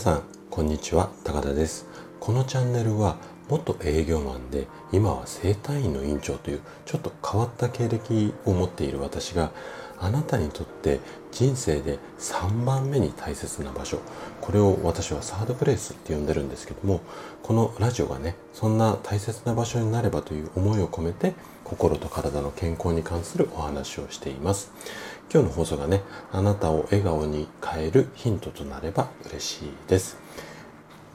さんこんにちは。高田です。このチャンネルは元営業マンで今は整体院の院長というちょっと変わった経歴を持っている私があなたにとって人生で3番目に大切な場所。これを私はサードプレイスって呼んでるんですけどもこのラジオがねそんな大切な場所になればという思いを込めて心と体の健康に関するお話をしています。今日の放送がねあなたを笑顔に変えるヒントとなれば嬉しいです。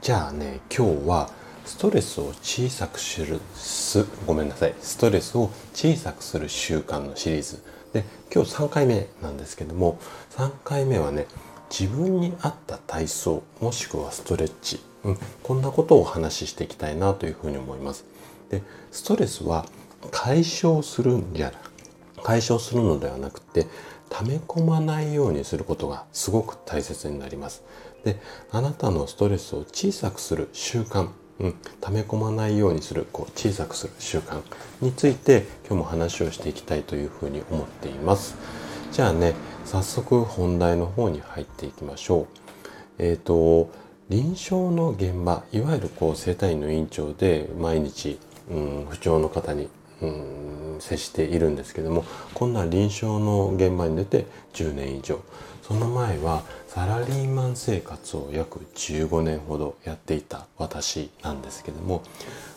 じゃあね今日はストレスを小さくするすごめんなさい。ストレスを小さくする習慣のシリーズ。で今日3回目なんですけども3回目はね自分に合った体操もしくはストレッチ、うん、こんなことをお話ししていきたいなというふうに思います。でストレスは解消するんじゃ解消するのではなくて溜め込まないようにすることがすごく大切になります。であなたのストレスを小さくする習慣うん、溜め込まないようにするこう小さくする習慣について今日も話をしていきたいというふうに思っていますじゃあね早速本題の方に入っていきましょうえっ、ー、と臨床の現場いわゆるこう生体院の院長で毎日、うん、不調の方に、接しているんですけどもこんな臨床の現場に出て10年以上その前はサラリーマン生活を約15年ほどやっていた私なんですけども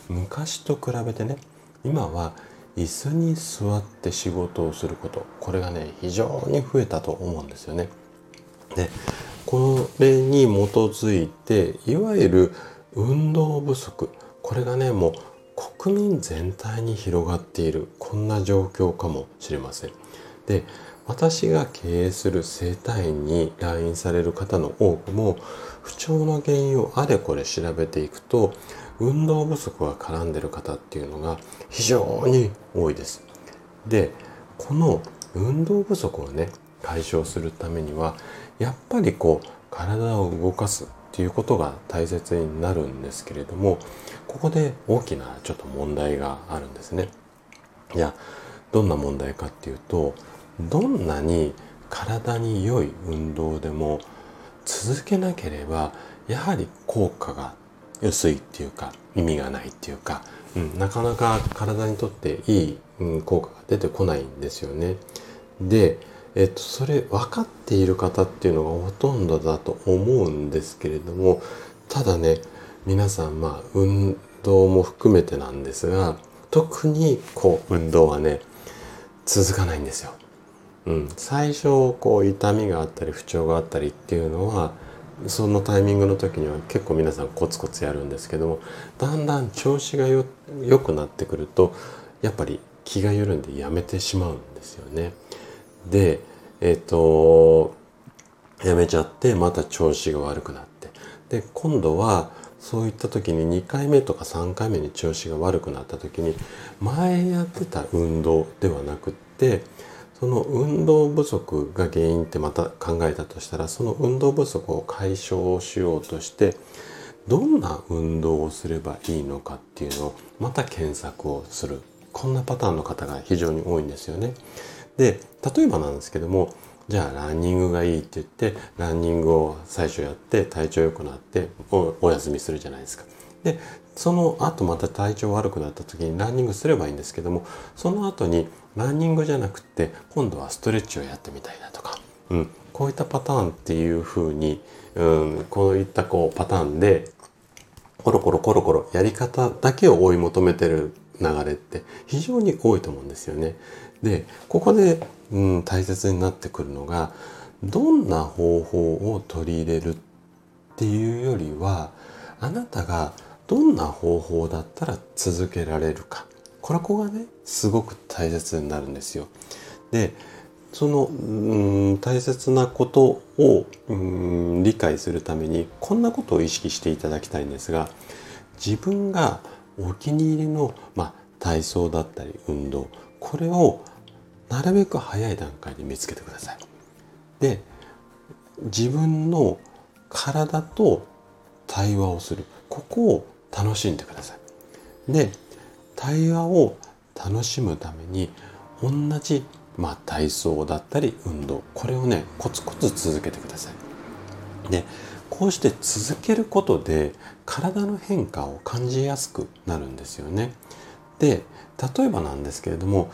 昔と比べてね今は椅子に座って仕事をすることこれがね非常に増えたと思うんですよね。でこれに基づいていわゆる運動不足これがねもう国民全体に広がっているこんな状況かもしれません。で私が経営する生体院に来院される方の多くも不調の原因をあれこれ調べていくと運動不足が絡んでる方っていうのが非常に多いです。でこの運動不足をね解消するためにはやっぱりこう体を動かすっていうことが大切になるんですけれどもここで大きなちょっと問題があるんですね。いやどんな問題かっていうとどんなに体に良い運動でも続けなければやはり効果が薄いっていうか意味がないっていうか、うん、なかなか体にとっていい、うん、効果が出てこないんですよね。で、えっと、それ分かっている方っていうのがほとんどだと思うんですけれどもただね皆さんまあ運動も含めてなんですが特にこう運動はね続かないんですよ。うん、最初こう痛みがあったり不調があったりっていうのはそのタイミングの時には結構皆さんコツコツやるんですけどもだんだん調子がよ良くなってくるとやっぱり気が緩んでやめてしまうんですよね。でえっ、ー、とやめちゃってまた調子が悪くなってで今度はそういった時に2回目とか3回目に調子が悪くなった時に前やってた運動ではなくってその運動不足が原因ってまた考えたとしたらその運動不足を解消しようとしてどんな運動をすればいいのかっていうのをまた検索をするこんなパターンの方が非常に多いんですよね。で例えばなんですけどもじゃあランニングがいいって言ってランニングを最初やって体調良くなってお休みするじゃないですか。でその後また体調悪くなった時にランニングすればいいんですけどもその後にランニングじゃなくって今度はストレッチをやってみたいなとか、うん、こういったパターンっていうふうに、うん、こういったこうパターンでコロコロコロコロやり方だけを追い求めてる流れって非常に多いと思うんですよね。でここで、うん、大切になってくるのがどんな方法を取り入れるっていうよりはあなたがどんな方法だったら続けられるかこれこがねすごく大切になるんですよ。でそのうん大切なことをうん理解するためにこんなことを意識していただきたいんですが自分がお気に入りの、まあ、体操だったり運動これをなるべく早い段階で見つけてください。で自分の体と対話をするここを楽しんでください。で対話を楽しむために同じ、まあ、体操だったり運動これをねコツコツ続けてください。でこうして続けることで体の変化を感じやすくなるんですよね。で例えばなんですけれども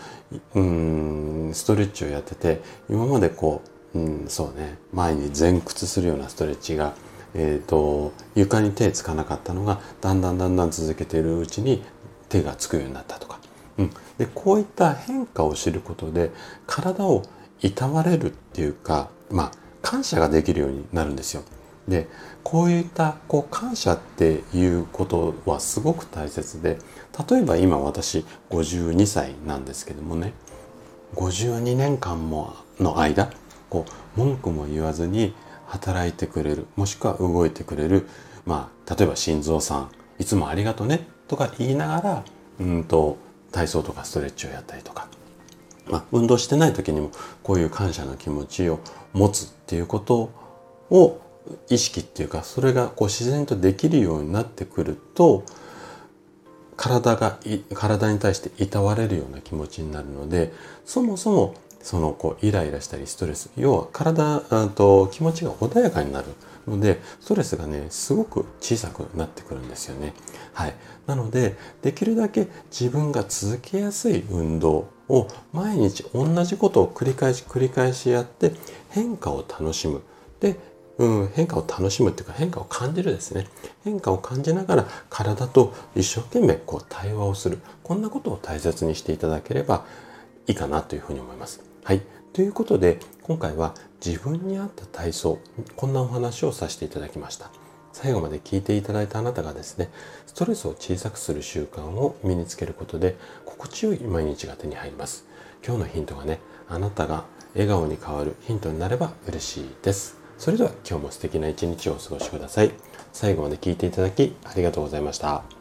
うんストレッチをやってて今までこう、うん、そうね前に前屈するようなストレッチが、えーと、床に手つかなかったのがだんだんだんだん続けているうちに手がつくようになったとか、うん、でこういった変化を知ることで体をいたわれるっていうかまあ感謝ができるようになるんですよ。でこういったこう感謝っていうことはすごく大切で例えば今私52歳なんですけどもね52年間もの間こう文句も言わずに働いてくれるもしくは動いてくれるまあ例えば心臓さんいつもありがとねとか言いながらうんと体操とかストレッチをやったりとか、まあ、運動してない時にもこういう感謝の気持ちを持つっていうことを意識っていうかそれがこう自然とできるようになってくると体が体に対していたわれるような気持ちになるのでそもそもそのこうイライラしたりストレス要は体と気持ちが穏やかになるのでストレスがねすごく小さくなってくるんですよね。はい、なのでできるだけ自分が続けやすい運動を毎日同じことを繰り返し繰り返しやって変化を楽しむ。でうん、変化を楽しむっていうか変化を感じるですね変化を感じながら体と一生懸命こう対話をするこんなことを大切にしていただければいいかなというふうに思います。はい。ということで今回は自分に合った体操こんなお話をさせていただきました。最後まで聞いていただいたあなたがですねストレスを小さくする習慣を身につけることで心地よい毎日が手に入ります。今日のヒントがねあなたが笑顔に変わるヒントになれば嬉しいです。それでは今日も素敵な一日をお過ごしください。最後まで聞いていただきありがとうございました。